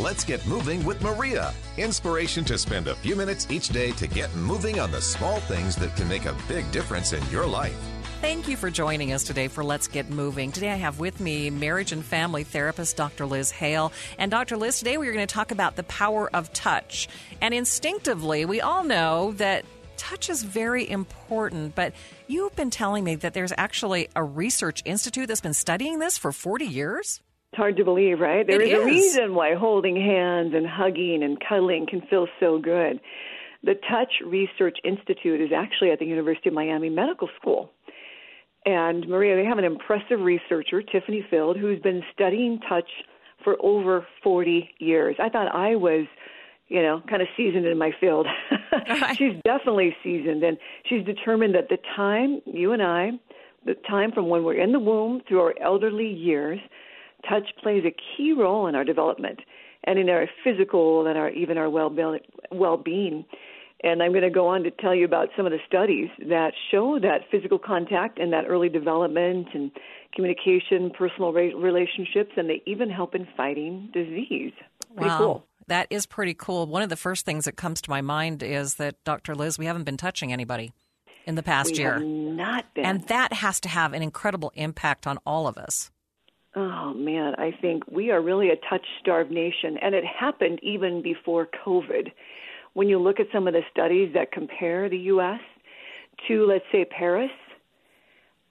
Let's get moving with Maria. Inspiration to spend a few minutes each day to get moving on the small things that can make a big difference in your life. Thank you for joining us today for Let's Get Moving. Today I have with me marriage and family therapist Dr. Liz Hale. And Dr. Liz, today we're going to talk about the power of touch. And instinctively, we all know that touch is very important, but you've been telling me that there's actually a research institute that's been studying this for 40 years? It's hard to believe, right? There It is a reason why holding hands and hugging and cuddling can feel so good. The Touch Research Institute is actually at the University of Miami Medical School. And Maria, they have an impressive researcher, Tiffany Field, who's been studying touch for over 40 years. I thought I was, you know, kind of seasoned in my field. she's definitely seasoned, and she's determined that the time, you and I, the time from when we're in the womb through our elderly years, touch plays a key role in our development and in our physical and our even our well well-being. And I'm going to go on to tell you about some of the studies that show that physical contact and that early development and communication, personal re- relationships, and they even help in fighting disease. Pretty wow. cool. That is pretty cool. One of the first things that comes to my mind is that, Dr. Liz, we haven't been touching anybody in the past We year. have not been. And that has to have an incredible impact on all of us. Oh man, I think we are really a touch starved nation, and it happened even before COVID. When you look at some of the studies that compare the U.S. to, let's say, Paris,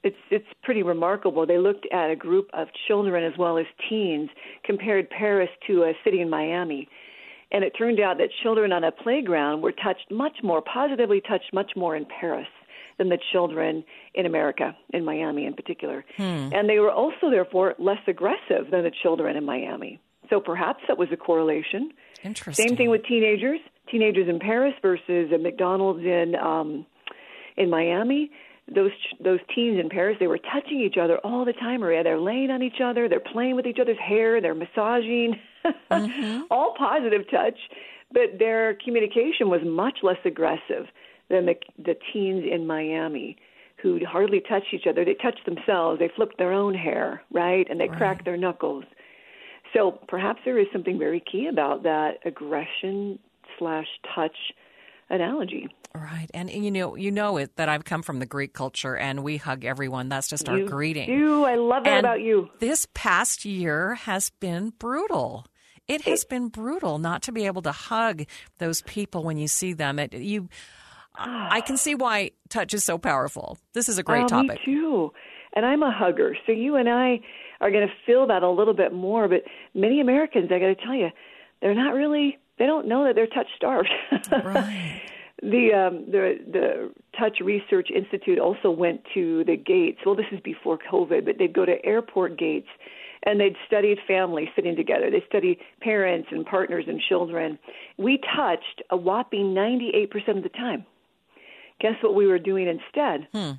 it's it's pretty remarkable. They looked at a group of children as well as teens, compared Paris to a city in Miami, and it turned out that children on a playground were touched much more positively touched much more in Paris than the children in America, in Miami in particular. And they were also, therefore, less aggressive than the children in Miami. So perhaps that was a correlation. Interesting. Same thing with teenagers. Teenagers in Paris versus a McDonald's in um, in Miami. Those those teens in Paris, they were touching each other all the time. Maria, they're laying on each other, they're playing with each other's hair, they're massaging, all positive touch. But their communication was much less aggressive than the the teens in Miami, who hardly touch each other. They touch themselves. They flip their own hair, right, and they crack their knuckles. So perhaps there is something very key about that aggression slash touch analogy. Right. And you know, you know it that I've come from the Greek culture and we hug everyone. That's just our you greeting. do. I love that And about you. This past year has been brutal. It has been brutal not to be able to hug those people when you see them. It, you, I can see why touch is so powerful. This is a great oh, topic. Me too. And I'm a hugger, so you and I are going to feel that a little bit more. But many Americans, I got to tell you, they're not really. They don't know that they're touch starved. Right. The um, the the Touch Research Institute also went to the gates. Well, this is before COVID, but they'd go to airport gates and they'd studied families sitting together. They studied parents and partners and children. We touched a whopping 98% of the time. Guess what we were doing instead? Hmm.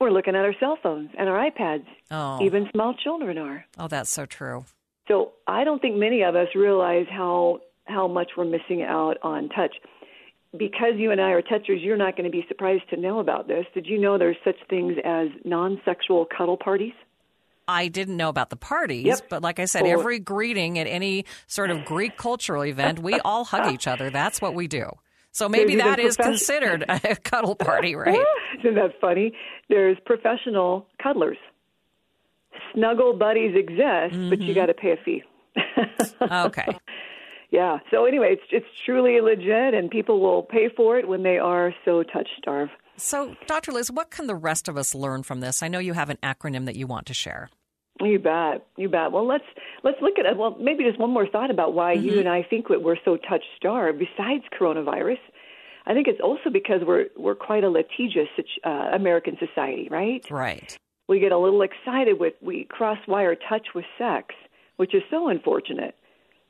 We're looking at our cell phones and our iPads. Oh. Even small children are. Oh, that's so true. So I don't think many of us realize how how much we're missing out on touch. Because you and I are touchers, you're not going to be surprised to know about this. Did you know there's such things as non-sexual cuddle parties? I didn't know about the parties, Yep. but like I said, every greeting at any sort of Greek cultural event, we all hug each other. That's what we do. So maybe that is considered a cuddle party, right? Isn't that funny? There's professional cuddlers. Snuggle buddies exist, but Mm-hmm. you got to pay a fee. Okay. yeah. So anyway, it's it's truly legit, and people will pay for it when they are so touch starved. So, Dr. Liz, what can the rest of us learn from this? I know you have an acronym that you want to share. You bet, you bet. Well, let's let's look at it. Well, maybe just one more thought about why you and I think that we're so touch starved. Besides coronavirus, I think it's also because we're we're quite a litigious uh, American society, right? Right. We get a little excited with we cross wire touch with sex, which is so unfortunate.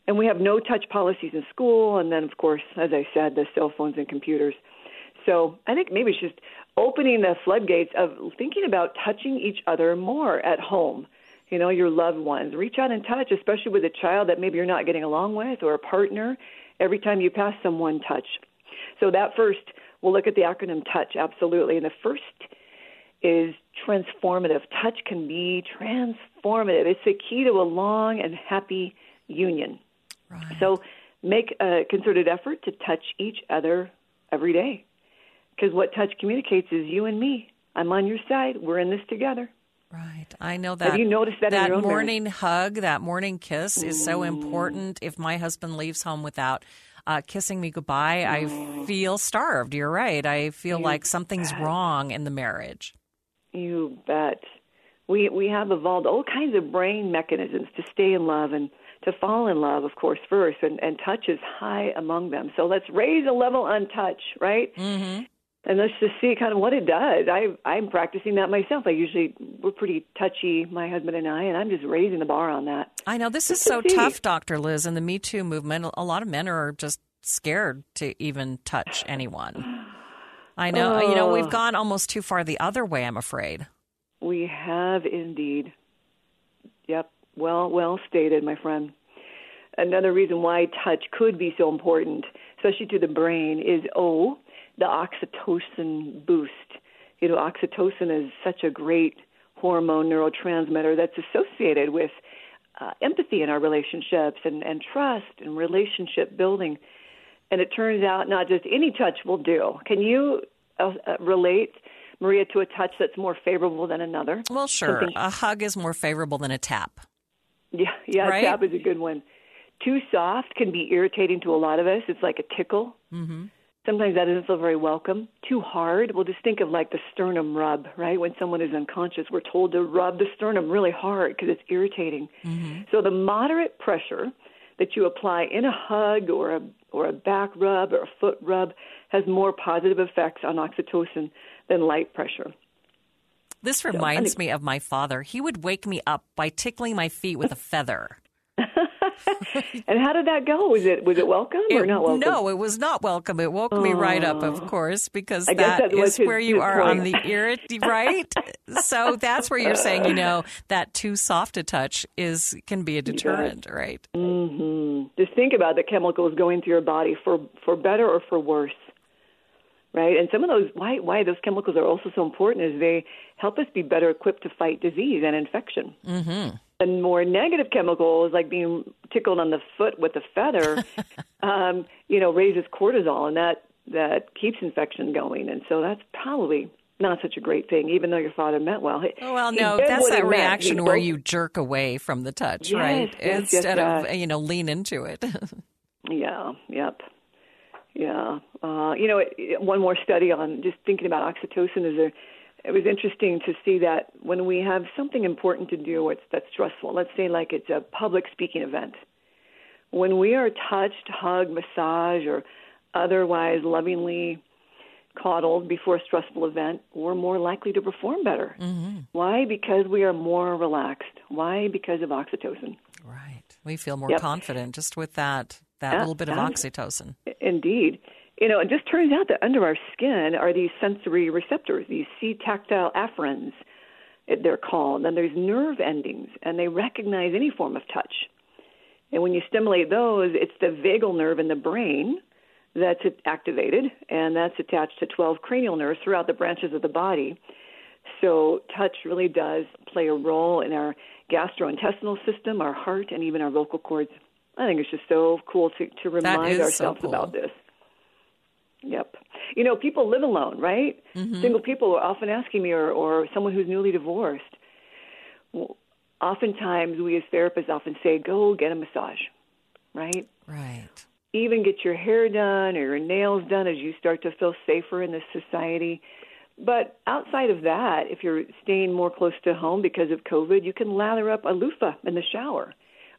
And we have no touch policies in school, and then, of course, as I said, the cell phones and computers. So I think maybe it's just opening the floodgates of thinking about touching each other more at home. You know, your loved ones. Reach out and touch, especially with a child that maybe you're not getting along with or a partner. Every time you pass someone, touch. So that first, we'll look at the acronym TOUCH, absolutely. And the first is transformative. Touch can be transformative. It's the key to a long and happy union. Right. So make a concerted effort to touch each other every day. Because what touch communicates is you and me. I'm on your side. We're in this together. Right. I know that. Have you noticed that, that in your own morning marriage? hug, that morning kiss is so important. If my husband leaves home without uh, kissing me goodbye, I feel starved. You're right. I feel like something's wrong in the marriage. You bet. We we have evolved all kinds of brain mechanisms to stay in love and to fall in love, of course, first, and, and touch is high among them. So let's raise a level on touch, right? Mm-hmm. And let's just see kind of what it does. I I'm practicing that myself. I usually we're pretty touchy, my husband and I, and I'm just raising the bar on that. I know this is so see. tough, Dr. Liz. In the Me Too movement, a lot of men are just scared to even touch anyone. I know. You know, we've Oh. gone almost too far the other way, I'm afraid. We have indeed. Yep. Well, well stated, my friend. Another reason why touch could be so important, especially to the brain, is oh, the oxytocin boost. You know, oxytocin is such a great hormone neurotransmitter that's associated with uh, empathy in our relationships and, and trust and relationship building. And it turns out not just any touch will do. Can you uh, uh, relate, Maria, to a touch that's more favorable than another? Well, sure. Something- A hug is more favorable than a tap. Yeah, yeah, Right? tap is a good one. Too soft can be irritating to a lot of us. It's like a tickle. Mm-hmm. Sometimes that doesn't feel very welcome. Too hard. Well, just think of like the sternum rub, right? When someone is unconscious, we're told to rub the sternum really hard because it's irritating. Mm-hmm. So the moderate pressure that you apply in a hug or a or a back rub or a foot rub has more positive effects on oxytocin than light pressure. This reminds me of my father. He would wake me up by tickling my feet with a feather. And how did that go? Was it was it welcome or not welcome? No, it was not welcome. It woke me right up, of course, because that that is his- where you are on the irrit, right? so that's where you're saying, you know, that too soft a touch is can be a deterrent, right? Mm-hmm. Just think about the chemicals going through your body for for better or for worse, right? And some of those why why those chemicals are also so important is they help us be better equipped to fight disease and infection. Mm-hmm. And more negative chemicals, like being tickled on the foot with a feather, um, you know, raises cortisol, and that that keeps infection going. And so that's probably not such a great thing, even though your father meant well. He- Oh, Well, no, that's that reaction He where you jerk away from the touch, Yes, right? yes, yes, Instead of, yes. you know, lean into it. Yeah, yep. Yeah. Uh, you know, it- one more study on just thinking about oxytocin is a it was interesting to see that when we have something important to do that's stressful, let's say like it's a public speaking event, when we are touched, hugged, massaged, or otherwise lovingly coddled before a stressful event, we're more likely to perform better. Mm-hmm. Why? Because we are more relaxed. Why? Because of oxytocin. right. We feel more Yep. confident just with that that little bit of oxytocin. Indeed. You know, it just turns out that under our skin are these sensory receptors, these C tactile afferents, they're called. And there's nerve endings, and they recognize any form of touch. And when you stimulate those, it's the vagal nerve in the brain that's activated, and that's attached to 12 cranial nerves throughout the branches of the body. So, touch really does play a role in our gastrointestinal system, our heart, and even our vocal cords. I think it's just so cool to, to remind is so ourselves cool. about this. Yep. You know, people live alone, right? Mm-hmm. Single people are often asking me, or, or someone who's newly divorced. Well, oftentimes, we as therapists often say, go get a massage, right? Right. even get your hair done or your nails done as you start to feel safer in this society. But outside of that, if you're staying more close to home because of COVID, you can lather up a loofah in the shower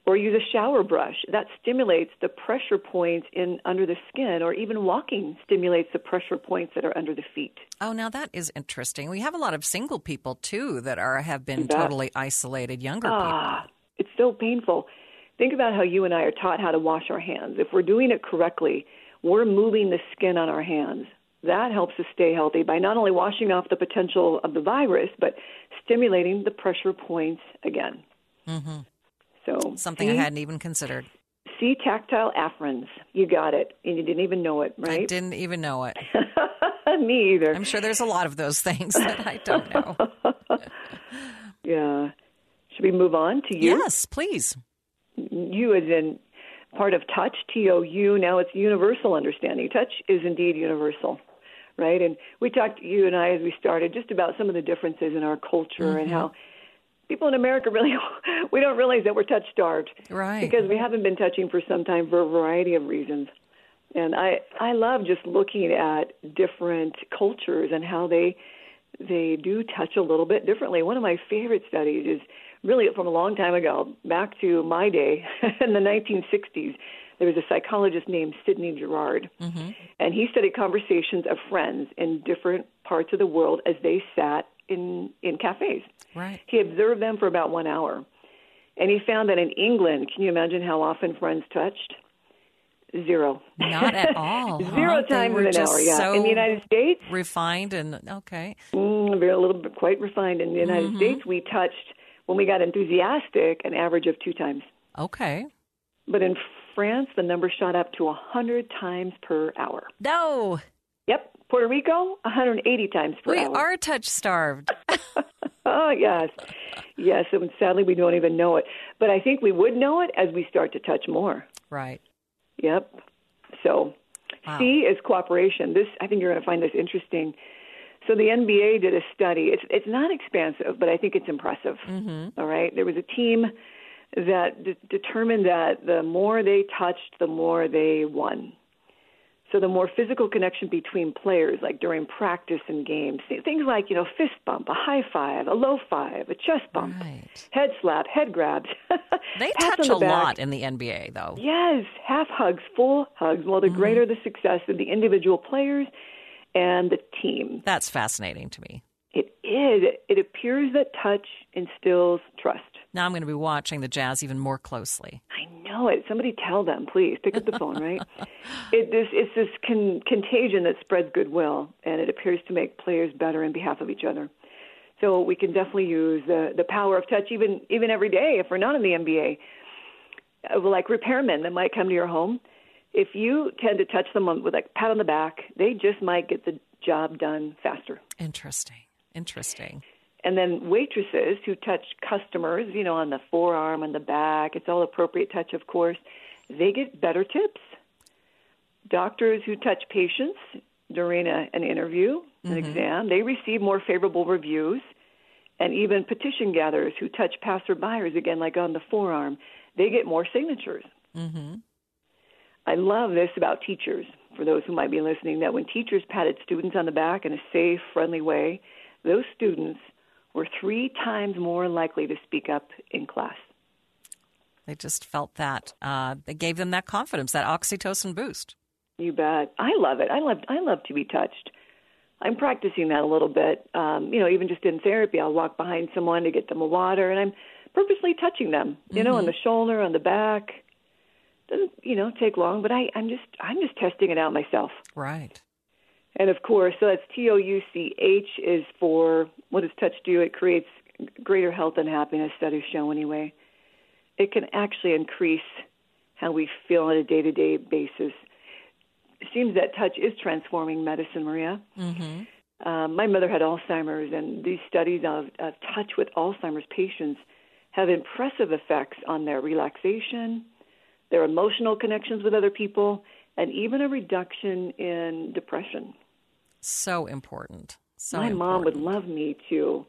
or use a shower brush. That stimulates the pressure points in under the skin or even walking stimulates the pressure points that are under the feet. Oh, now that is interesting. We have a lot of single people too that are have been totally isolated, younger people. Ah, it's so painful. think about how you and I are taught how to wash our hands. If we're doing it correctly, we're moving the skin on our hands. That helps us stay healthy by not only washing off the potential of the virus, but stimulating the pressure points again. Mm-hmm. So something see, I hadn't even considered. C tactile afferents. You got it, and you didn't even know it, right? I didn't even know it. Me either. I'm sure there's a lot of those things that I don't know. yeah. Should we move on to you? Yes, please. You, as in part of touch, T O U. Now it's universal understanding. Touch is indeed universal, right? And we talked, you and I, as we started, just about some of the differences in our culture mm-hmm. and how people in America really we don't realize that we're touch starved, right? Because we haven't been touching for some time for a variety of reasons. And I I love just looking at different cultures and how they they do touch a little bit differently. One of my favorite studies is really from a long time ago, back to my day in the 1960s. There was a psychologist named Sidney Jourard, mm-hmm. and he studied conversations of friends in different parts of the world as they sat in in cafes. Right. He observed them for about one hour, and he found that in England, can you imagine how often friends touched? Zero. Not at all. Zero huh? times in an hour. Yeah. So in the United States, refined and okay. Mm, very a little bit quite refined. In the United mm-hmm. States, we touched when we got enthusiastic an average of two times. Okay. But in France, the number shot up to a hundred times per hour. No. Yep. Puerto Rico, 180 times per we hour. We are touch starved. oh yes, yes. And sadly, we don't even know it. But I think we would know it as we start to touch more. Right. Yep. So wow. C is cooperation. This I think you're going to find this interesting. So the NBA did a study. It's it's not expansive, but I think it's impressive. Mm-hmm. All right. There was a team that d- determined that the more they touched, the more they won. So the more physical connection between players, like during practice and games, things like you know fist bump, a high five, a low five, a chest bump, right. head slap, head grabs. they touch the a back. lot in the NBA, though. Yes, half hugs, full hugs. Well, the mm-hmm. greater the success of the individual players and the team. That's fascinating to me. It is. It appears that touch instills trust. Now I'm going to be watching the Jazz even more closely. I know it. Somebody tell them, please. Pick up the phone, right? it, this, it's this con- contagion that spreads goodwill, and it appears to make players better in behalf of each other. So we can definitely use the the power of touch, even even every day. If we're not in the NBA, uh, like repairmen that might come to your home, if you tend to touch someone with a pat on the back, they just might get the job done faster. Interesting. Interesting. And then waitresses who touch customers, you know, on the forearm, on the back, it's all appropriate touch, of course, they get better tips. Doctors who touch patients during a, an interview, an Mm-hmm. exam, they receive more favorable reviews. And even petition gatherers who touch passerbyers, again, like on the forearm, they get more signatures. Mm-hmm. I love this about teachers, for those who might be listening, that when teachers patted students on the back in a safe, friendly way, those students three times more likely to speak up in class. They just felt that. Uh, they gave them that confidence, that oxytocin boost. You bet. I love it. I love I love to be touched. I'm practicing that a little bit. Um, you know, even just in therapy, I'll walk behind someone to get them a water, and I'm purposely touching them. You Mm-hmm. know, on the shoulder, on the back. Doesn't you know take long, but I, I'm just I'm just testing it out myself. Right. And of course, so that's T O U C H is for what does touch do? It creates greater health and happiness. Studies show anyway. It can actually increase how we feel on a day to day basis. It seems that touch is transforming medicine, Maria. Mm-hmm. Um, my mother had Alzheimer's, and these studies of, of touch with Alzheimer's patients have impressive effects on their relaxation, their emotional connections with other people, and even a reduction in depression. So important. So My mom would love me to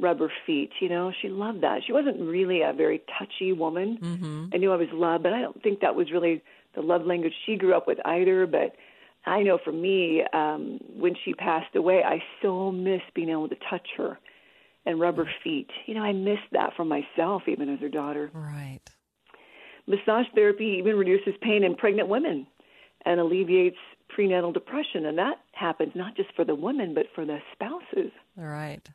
rub her feet. You know, she loved that. She wasn't really a very touchy woman. Mm-hmm. I knew I was loved, but I don't think that was really the love language she grew up with either. But I know for me, um, when she passed away, I so miss being able to touch her and rub her feet. You know, I miss that for myself, even as her daughter. Right. Massage therapy even reduces pain in pregnant women and alleviates prenatal depression. And that happens not just for the women, but for the spouses. Right.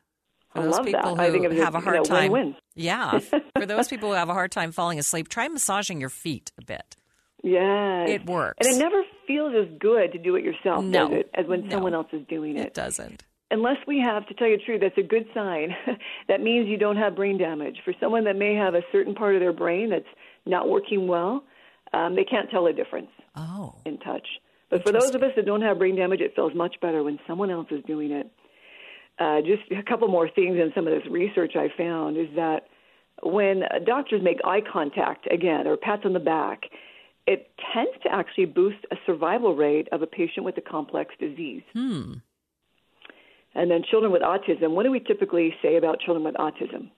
For I those love people that. who I think have a, a hard you know, time, win-win. yeah. For those people who have a hard time falling asleep, try massaging your feet a bit. Yeah, It works. And it never feels as good to do it yourself, No. does it, as when No. someone else is doing It it. doesn't. Unless we have, to tell you the truth, that's a good sign. that means you don't have brain damage. For someone that may have a certain part of their brain that's not working well, um, they can't tell a difference Oh, in touch. But for those of us that don't have brain damage, it feels much better when someone else is doing it. Uh, just a couple more things in some of this research I found is that when doctors make eye contact again or pats on the back, it tends to actually boost a survival rate of a patient with a complex disease. hmm. And then children with autism, what do we typically say about children with autism?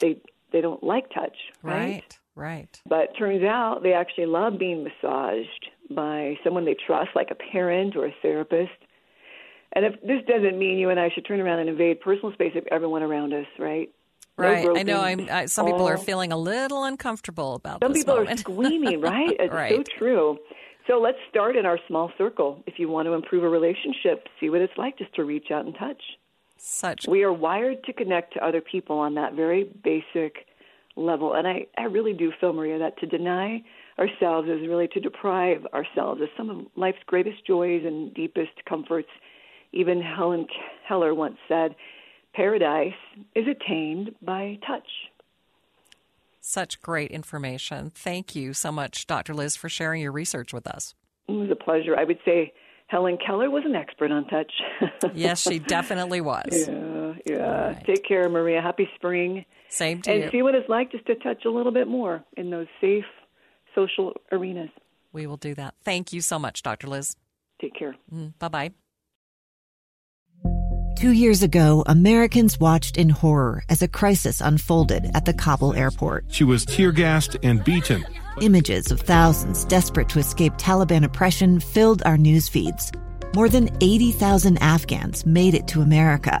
They they don't like touch, right? Right, right. But turns out they actually love being massaged by someone they trust, like a parent or a therapist. And if this doesn't mean you and I should turn around and invade personal space of everyone around us, right? No Right. I know. I'm. I, some people are feeling a little uncomfortable about Some people moment. are screaming, right? It's so true. So let's start in our small circle. If you want to improve a relationship, see what it's like just to reach out and touch. Such. We are wired to connect to other people on that very basic level. And I, I really do feel, Maria, that to deny ourselves is really to deprive ourselves of some of life's greatest joys and deepest comforts. Even Helen Keller once said, Paradise is attained by touch. Such great information. Thank you so much, Dr. Liz, for sharing your research with us. It was a pleasure. I would say Helen Keller was an expert on touch. Yes, she definitely was. yeah, yeah. Right. Take care, Maria. Happy spring. Same to and you. see what it's like just to touch a little bit more in those safe social arenas. we will do that. Thank you so much, Dr. Liz. Take care. Mm, bye bye. Two years ago, Americans watched in horror as a crisis unfolded at the Kabul airport. She was tear gassed and beaten. Images of thousands desperate to escape Taliban oppression filled our news feeds. More than 80,000 Afghans made it to America.